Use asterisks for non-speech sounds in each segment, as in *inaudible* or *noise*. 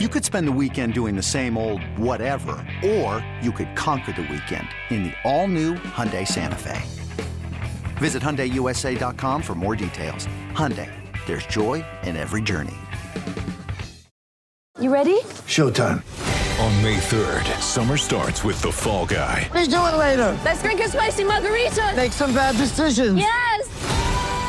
You could spend the weekend doing the same old whatever, or you could conquer the weekend in the all-new Hyundai Santa Fe. Visit HyundaiUSA.com for more details. Hyundai, there's joy in every journey. You ready? Showtime. On May 3rd, summer starts with The Fall Guy. Let's do it later. Let's drink a spicy margarita. Make some bad decisions. Yes!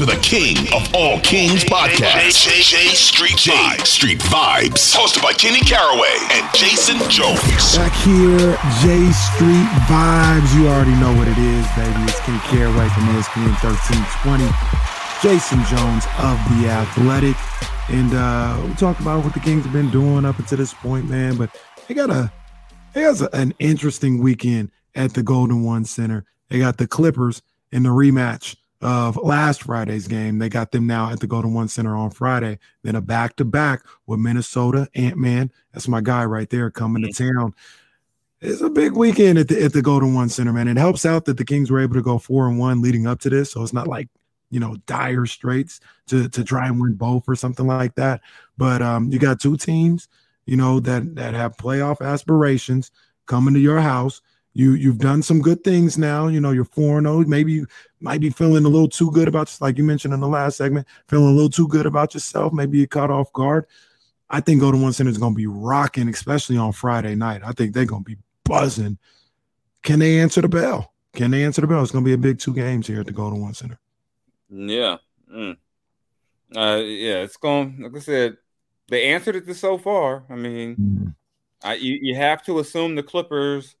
to the King of All Kings podcast. J, J, J Street Vibes. Street. Hosted by Kenny Caraway and Jason Jones. Back here, J Street Vibes. You already know what it is, baby. It's Kenny Caraway from ESPN 1320. Jason Jones of The Athletic. And uh, we talked about what the Kings have been doing up until this point, man. But they got a they got a- an interesting weekend at the Golden One Center. They got the Clippers in the rematch of last Friday's game. They got them now at the Golden One Center on Friday. Then a back to back with Minnesota, Ant Man. That's my guy right there coming to town. It's a big weekend at the at the Golden One Center, man. It helps out that the Kings were able to go four and one leading up to this, so it's not like you know dire straits to to try and win both or something like that. But um, you got two teams, you know that that have playoff aspirations coming to your house. You you've done some good things now. You know you're four and zero. Maybe you might be feeling a little too good about like you mentioned in the last segment, feeling a little too good about yourself. Maybe you caught off guard. I think Golden One Center is going to be rocking, especially on Friday night. I think they're going to be buzzing. Can they answer the bell? Can they answer the bell? It's going to be a big two games here at the Golden One Center. Yeah. Mm. Uh, yeah, it's going. Like I said, they answered it so far. I mean, I, you you have to assume the Clippers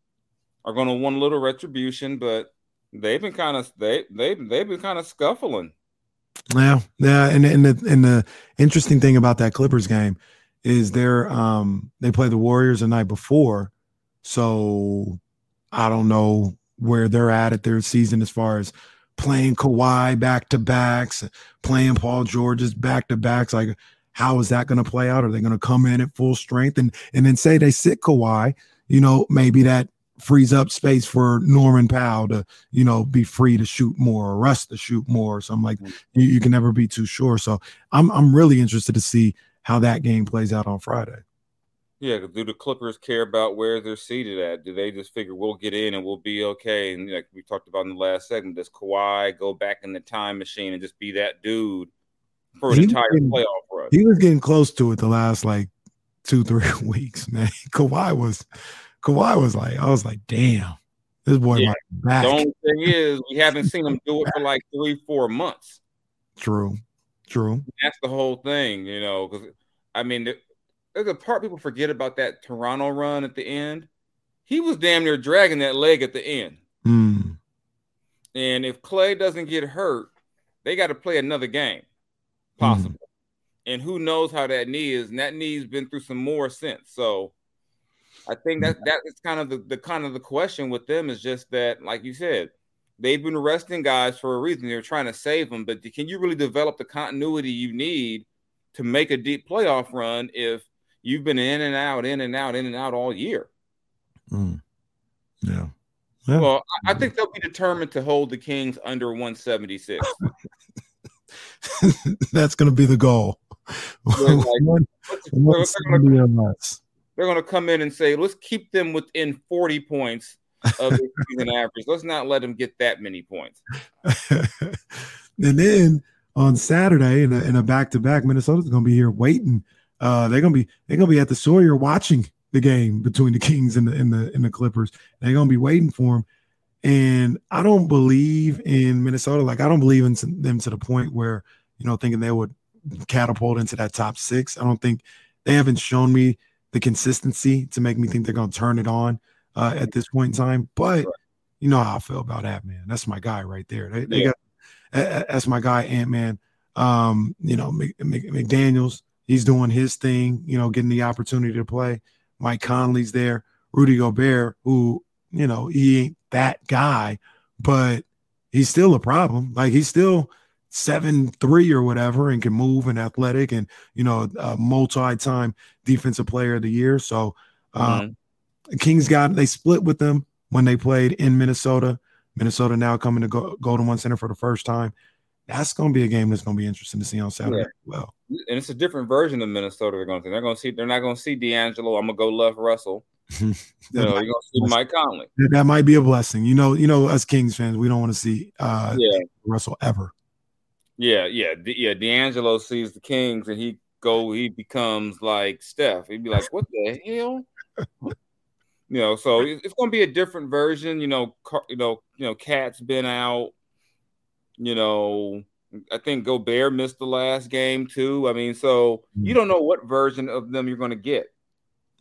are going to want a little retribution, but they've been kind of they they they've been kind of scuffling. Yeah, yeah, and and the and the interesting thing about that Clippers game is they're um they play the Warriors the night before, so I don't know where they're at at their season as far as playing Kawhi back to backs, playing Paul George's back to backs. Like, how is that going to play out? Are they going to come in at full strength and and then say they sit Kawhi? You know, maybe that frees up space for Norman Powell to, you know, be free to shoot more or Russ to shoot more or something like mm-hmm. you, you can never be too sure. So I'm I'm really interested to see how that game plays out on Friday. Yeah, do the Clippers care about where they're seated at? Do they just figure we'll get in and we'll be okay? And like we talked about in the last segment, does Kawhi go back in the time machine and just be that dude for an He entire didn't- playoff run? He was getting close to it the last like two, three *laughs* weeks, man. Kawhi was Kawhi was like, I was like, damn, this boy Yeah. back. The only thing is, we haven't seen him do it for like three, four months. True. True. That's the whole thing, you know. Because I mean, there- there's a part people forget about that Toronto run at the end. He was damn near dragging that leg at the end. Mm. And if Clay doesn't get hurt, they got to play another game, possible. And who knows how that knee is? And that knee's been through some more since. So I think that that is kind of the, the kind of the question with them is just that, like you said, they've been resting guys for a reason. They're trying to save them, but can you really develop the continuity you need to make a deep playoff run if you've been in and out, in and out, in and out all year? Mm. Yeah. Yeah. Well, I, I think they'll be determined to hold the Kings under 176. *laughs* That's gonna be the goal. Like, *laughs* One- they're, one they're gonna, seventy or less. they're gonna come in and say, let's keep them within 40 points of the *laughs* season average. Let's not let them get that many points. *laughs* and then on Saturday in a, in a back-to-back, Minnesota's going to be here waiting. Uh, they're going to be they're going to be at the Sawyer watching the game between the Kings and the and the and the Clippers. They're going to be waiting for him. And I don't believe in Minnesota. Like I don't believe in them to the point where you know thinking they would catapult into that top six. I don't think they haven't shown me the consistency to make me think they're going to turn it on uh, at this point in time. But you know how I feel about that man. That's my guy right there. They, they Yeah. got that's my guy Ant Man. Um, you know Mc, Mc, McDaniels. He's doing his thing. You know, getting the opportunity to play. Mike Conley's there. Rudy Gobert, who you know he ain't that guy, but he's still a problem. Like he's still seven three or whatever and can move and athletic and you know a multi-time defensive player of the year. So uh, mm-hmm. Kings got they split with them when they played in Minnesota. Minnesota now coming to go, Golden One Center for the first time. That's going to be a game that's going to be interesting to see on Saturday. Yeah. Well, and it's a different version of Minnesota. They're going to they're going to see they're not going to see D'Angelo. I'm going to go love Russell. *laughs* you know, you're going to see Mike Conley. That might be a blessing. You know, you know, us Kings fans, we don't want to see uh, yeah. Russell ever. Yeah, yeah, yeah. D'Angelo sees the Kings and he go, he becomes like Steph. He'd be like, "What the hell?" you know. So it's going to be a different version. You know, you know, you know. KAT's been out. You know, I think Gobert missed the last game too. I mean, so mm. you don't know what version of them you're going to get.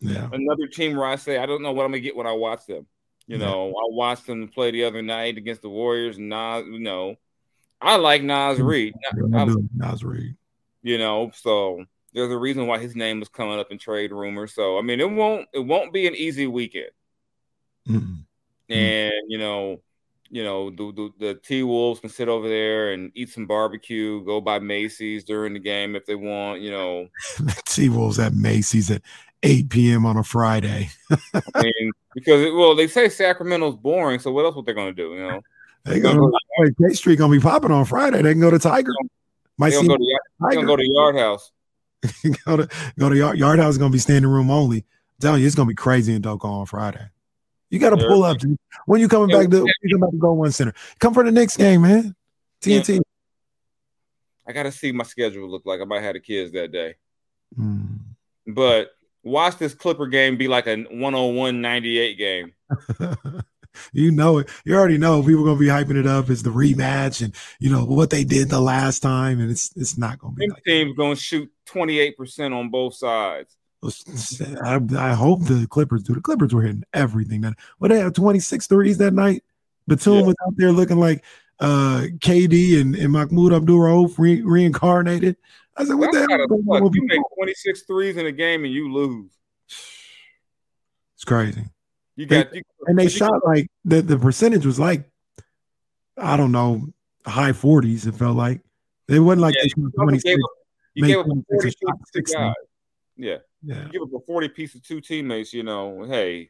Yeah. Another team where I say I don't know what I'm going to get when I watch them. You yeah. know, I watched them play the other night against the Warriors, and now you know I like Nas Naz Reid. Naz Reid. You know, so there's a reason why his name is coming up in trade rumors. So I mean, it won't it won't be an easy weekend. Mm-hmm. And you know, you know, the, the, the T Wolves can sit over there and eat some barbecue, go by Macy's during the game if they want. You know, *laughs* T Wolves at Macy's at 8 p.m. on a Friday. *laughs* I mean, because well, they say Sacramento's boring, so what else? What they're going to do? You know. They go to K Street gonna be popping on Friday. They can go to Tiger. Might see go to, Tiger. go to Yard House. *laughs* go to go to Yard, Yard House is gonna be standing room only. I'm telling you, it's gonna be crazy in DoCo on Friday. You got to pull up. Dude. When you coming back to you come back to Go One Center? Come for the next game, man. TNT. Yeah. I gotta see my schedule look like. I might have the kids that day. Mm. But watch this Clipper game be like a 101 98 game. *laughs* you know it. You already know people gonna be hyping it up as the rematch and you know what they did the last time, and it's it's not gonna be. Like teams gonna shoot twenty eight percent on both sides. I, I, hope the Clippers do. The Clippers were hitting everything. That what they have 26 threes that night. Batum yeah. was out there looking like uh, KD and, and Mahmoud Abdul re- reincarnated. I said, what That's the hell? You make 26 threes in a game and you lose. It's crazy. You got they, you, and they shot got, like the, the percentage was like I don't know high 40s. It felt like it wasn't like yeah, they 26. Gave up, you gave up a 40 piece guys. Yeah. yeah. You give up a 40 piece of two teammates, you know, hey.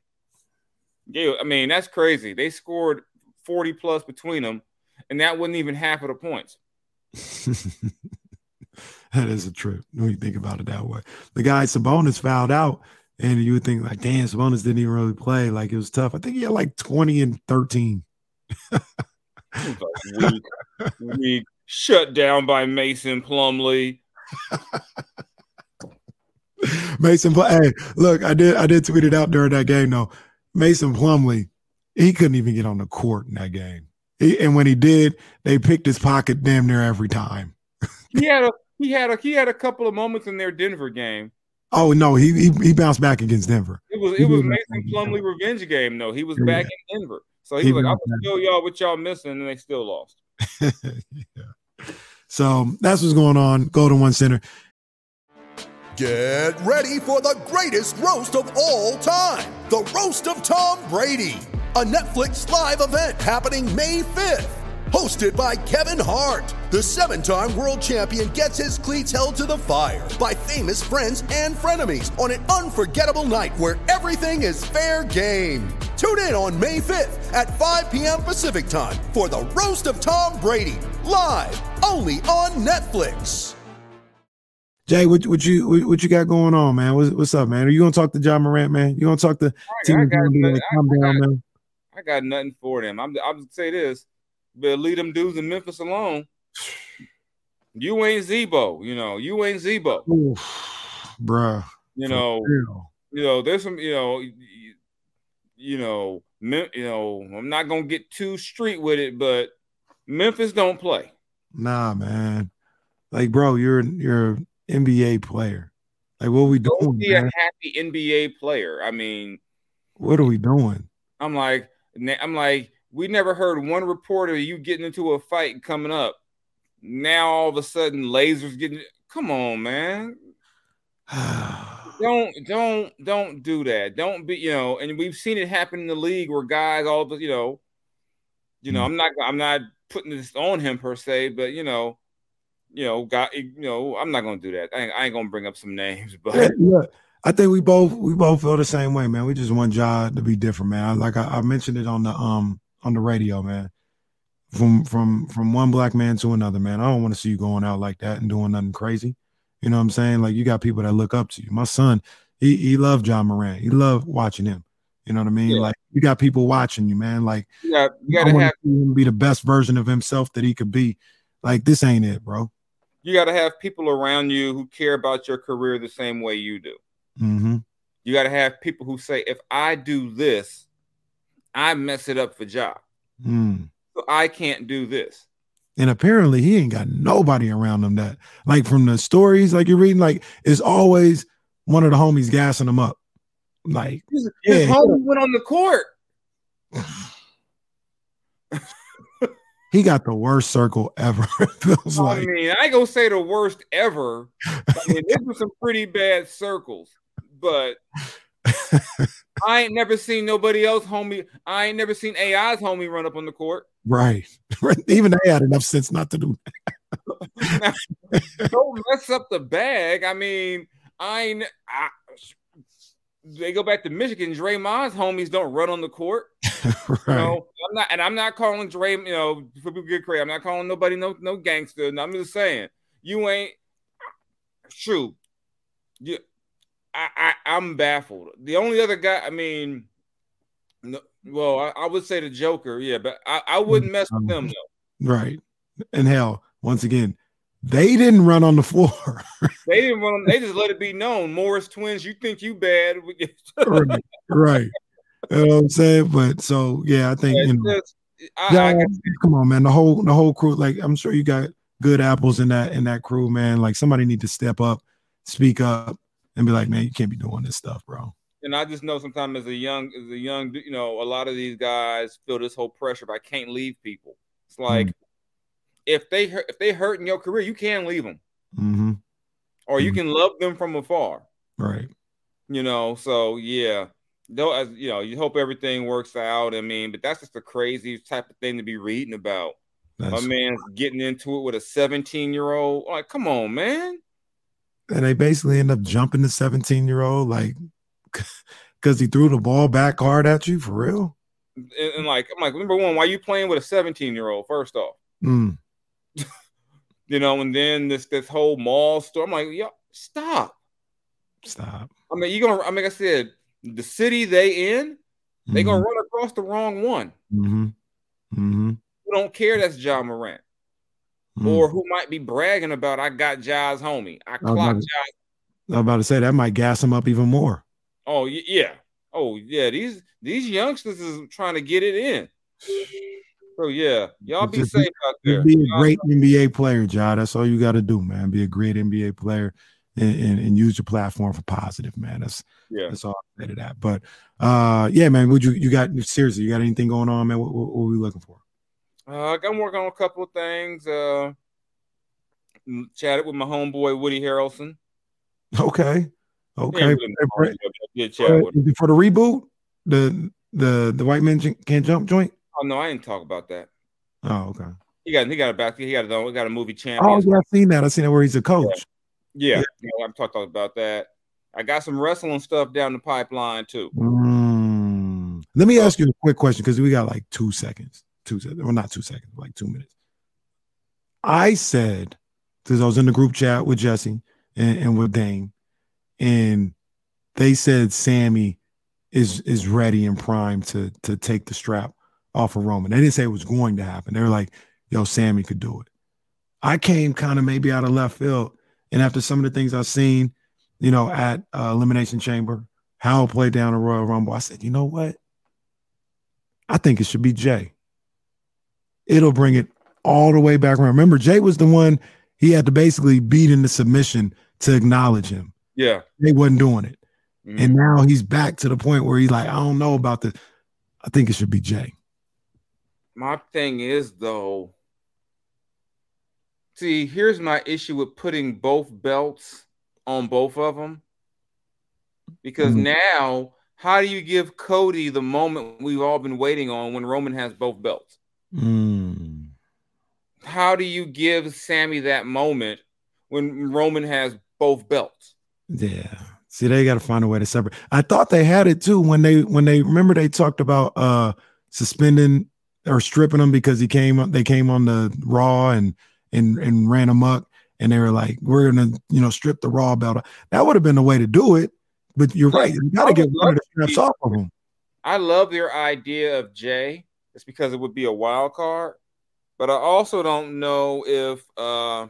Yeah, I mean, that's crazy. They scored 40 plus between them, and that wasn't even half of the points. *laughs* that is a trip when you think about it that way. The guy Sabonis fouled out and you would think like, damn, Sabonis didn't even really play. Like it was tough. I think he had like 20 and 13. weak, weak, shut down by Mason Plumlee. *laughs* Mason, hey, look, I did, I did tweet it out during that game. though. Mason Plumlee, he couldn't even get on the court in that game. He, and when he did, they picked his pocket damn near every time. he had a, he had a, he had a couple of moments in their Denver game Oh no, he he, he bounced back against Denver. It was it was Mason Plumlee revenge game though. He was yeah. back in Denver, so he, he was like, "I'm gonna show y'all what y'all missing," and they still lost. *laughs* yeah. So that's what's going on. Golden One Center. Get ready for the greatest roast of all time: the roast of Tom Brady, a Netflix live event happening May 5th hosted by Kevin Hart. The seven time world champion gets his cleats held to the fire by famous friends and frenemies on an unforgettable night where everything is fair game. Tune in on May 5th at 5 p.m. Pacific time for the Roast of Tom Brady, live only on Netflix. Jay, what, what you what, you got going on, man? What's, what's up, man? Are you gonna talk to Ja Morant, man? You gonna talk to I, I, got, I, got, I got nothing for them. I'm I'm say this better leave them dudes in Memphis alone. You ain't Z-Bo, you know. You ain't Oof, bruh. You know, you know. There's some, you know, you, you know, you know. I'm not gonna get too street with it, but Memphis don't play. Nah, man. Like, bro, you're you're an NBA player. Like, what are we doing? Be man? a happy NBA player. I mean, what are we doing? I'm like, I'm like, we never heard one report of you getting into a fight coming up. Now all of a sudden, lasers getting. Come on, man. *sighs* don't don't don't do that. Don't be you know. And we've seen it happen in the league where guys all the you know, you know. Mm. I'm not I'm not putting this on him per se, but you know, you know, got you know, I'm not gonna do that. I ain't, I ain't gonna bring up some names, *laughs* but Yeah, yeah. I think we both we both feel the same way, man. We just want Ja to be different, man. Like I, I mentioned it on the um on the radio, man. From from from one black man to another, man. I don't want to see you going out like that and doing nothing crazy. You know what I'm saying? Like you got people that look up to you. My son, he he loved Ja Moran. He loved watching him. You know what I mean? Yeah. Like you got people watching you, man. Like yeah, you gotta have him be the best version of himself that he could be. Like this ain't it, bro. you gotta have people around you who care about your career the same way you do. Mm-hmm. You gotta have people who say, if I do this, I mess it up for Ja. Mm. So I can't do this. And apparently he ain't got nobody around him that like from the stories like you're reading, like it's always one of the homies gassing him up. Like, His, Yeah. his homie went on the court. *laughs* he got the worst circle ever. *laughs* feels I like mean, I ain't gonna say the worst ever. I mean, there were some pretty bad circles, but *laughs* I ain't never seen nobody else homie. I ain't never seen AI's homie run up on the court. right. *laughs* Even they had enough sense not to do that Don't mess up the bag. I mean, I ain't. I, they go back to Michigan. Draymond's homies don't run on the court. that. *laughs* You know, I'm not, and I'm not calling Dray. You know, for people get crazy. I'm not calling nobody no no gangster. I'm just saying you ain't true. You, I, I I'm baffled. The only other guy, I mean, no, well, I, I would say the Joker, yeah, but I, I wouldn't mess with them though. Right. And hell, once again, they didn't run on the floor. *laughs* They didn't run. They just let it be known. Morris twins, you think you bad? *laughs* right. Right. You know what I'm saying? But so yeah, I think you know. Just- I, Yeah, I, come on, man. The whole the whole crew, like I'm sure you got good apples in that in that crew, man. Like somebody need to step up, speak up, and be like, man, you can't be doing this stuff, bro. and I just know sometimes as a young, as a young, you know, a lot of these guys feel this whole pressure. But I can't leave people. It's like Mm. if they hurt, if they hurt in your career, you can leave them, Mm-hmm. or you Mhm. can love them from afar. Right. You know, so yeah. Though, as you know, you hope everything works out. I mean, but that's just a crazy type of thing to be reading about. My That's, man's getting into it with a 17 year old. Like, come on, man. And they basically end up jumping the 17 year old, like, *laughs* because he threw the ball back hard at you for real. And, and like, I'm like, number one, why you playing with a 17 year old? First off, Mm. *laughs* you know, and then this this whole mall store. I'm like, yo, stop. Stop. I mean, you're gonna. I mean, like I said, the city they in, they gonna Mhm. run across the wrong one. Mm-hmm. Mm-hmm. Who don't care? That's Ja Morant, Mm. or who might be bragging about, I got Ja's homie. I clocked about Ja. to- I'm about to say that might gas him up even more. Oh yeah. Oh yeah. These these youngsters is trying to get it in. So yeah, y'all be Just safe out there. Be a Y'all- great NBA player, Ja. That's all you got to do, man. Be a great NBA player and, and, and use your platform for positive, man. That's yeah. that's all I say to that. But uh, yeah, man. Would you you got seriously? You got anything going on, man? What, what, what are we looking for? Uh, I'm working on a couple of things. Uh, chatted with my homeboy Woody Harrelson. Okay, okay. really For- homeboy, but I did chat with for the reboot, the the the white men can't jump joint. Oh no, I didn't talk about that. Oh, okay. He got he got a back. He got a he got a movie champion. Oh, yeah, I've seen that. I've seen it where he's a coach. yeah, you know, I'm talking about that. I got some wrestling stuff down the pipeline too. Mm. Let me ask you a quick question because we got like two seconds. Two seconds. Well, not two seconds, like two minutes. I said, because I was in the group chat with Jesse and, and with Dane, and they said Sammy is is ready and primed to to take the strap off of Roman. They didn't say it was going to happen. They were like, yo, Sammy could do it. I came kind of maybe out of left field. And after some of the things I've seen, you know, at uh, Elimination Chamber, how played down the Royal Rumble, I said, you know what? I think it should be Jay. It'll bring it all the way back around. Remember, Jay was the one he had to basically beat into submission to acknowledge him. Yeah. They wasn't doing it. Mhm. And now he's back to the point where he's like, I don't know about this. I think it should be Jay. My thing is though, see, here's my issue with putting both belts on both of them. Because Mhm. now, how do you give Cody the moment we've all been waiting on when Roman has both belts? Mm. how do you give Sammy that moment when Roman has both belts? Yeah. See, they got to find a way to separate. I thought they had it too when they when they remember they talked about uh suspending or stripping him because he came up, they came on the Raw and and and ran amok and they were like, we're gonna you know strip the Raw belt. That would have been the way to do it. But you're right. You got to get one of the straps off of him. I love their idea of Jay. It's because it would be a wild card, but I also don't know if uh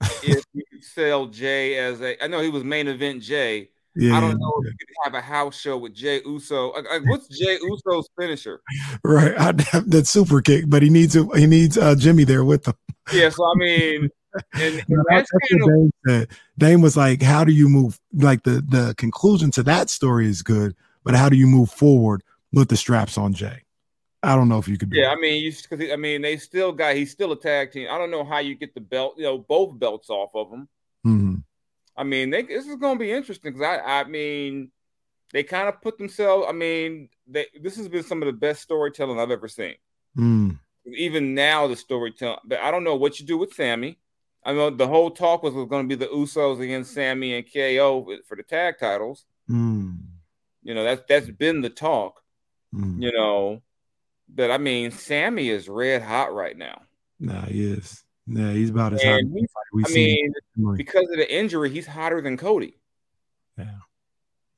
*laughs* if you could sell Jay as a. I know he was main event Jay. Yeah. I don't know if you could have a house show with Jay Uso. Like, like, what's Jay Uso's finisher? Right. Have that super kick, but he needs a, he needs uh, Jimmy there with him. Yeah, so I mean, and, *laughs* and that's that's Dame said. Dame was like, "How do you move?" Like the the conclusion to that story is good, but how do you move forward with the straps on Jay? I don't know if you could. Do yeah. it. I mean, you because I mean they still got he's still a tag team. I don't know how you get the belt, you know, both belts off of him. Mhm. I mean, they, this is going to be interesting because I, I mean, they kind of put themselves. I mean, they this has been some of the best storytelling I've ever seen. Mm. Even now, the storytelling. But I don't know what you do with Sammy. I know the whole talk was, was going to be the Usos against Sammy and KO for the tag titles. Mm. You know, that's that's been the talk. Mm. You know, but I mean, Sammy is red hot right now. Nah, he is. Yeah, he's about as hot. And we I mean, because of the injury, he's hotter than Cody. yeah,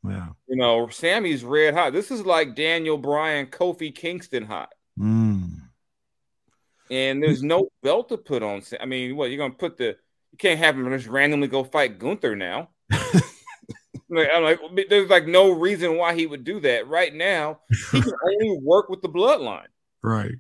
yeah. You know, Sammy's red hot. This is like Daniel Bryan, Kofi Kingston hot. Mm. And there's no belt to put on. I mean, what you're gonna put the? You can't have him just randomly go fight Gunther now. Like, I'm like, there's like no reason why he would do that right now. He can *laughs* only work with the bloodline. Right,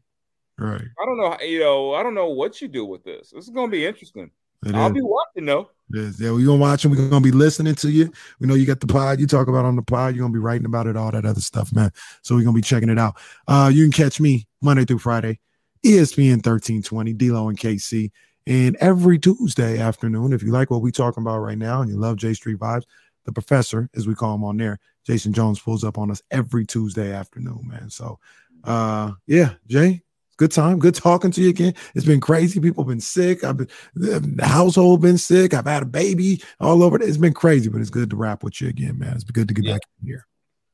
right. I don't know, you know, I don't know what you do with this. This is gonna be interesting. It I'll is. be watching though. Yeah, we're gonna watch them. We're gonna be listening to you. We know you got the pod. You talk about on the pod. You're gonna be writing about it, all that other stuff, man. So we're gonna be checking it out. Uh, you can catch me Monday through Friday, ESPN 1320, D'Lo and KC, and every Tuesday afternoon. If you like what we talking about right now and you love J Street vibes, the professor, as we call him on there, Jason Jones pulls up on us every Tuesday afternoon, man. So, uh, yeah, Jay, good time, good talking to you again. It's been crazy. People been sick. I've been the household been sick. I've had a baby all over. It's been crazy, but it's good to rap with you again, man. It's been good to get Yeah. back in here.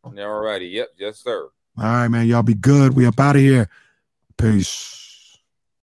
All righty. Yep. Yes, sir. All right, man. Y'all be good. We up out of here. Peace.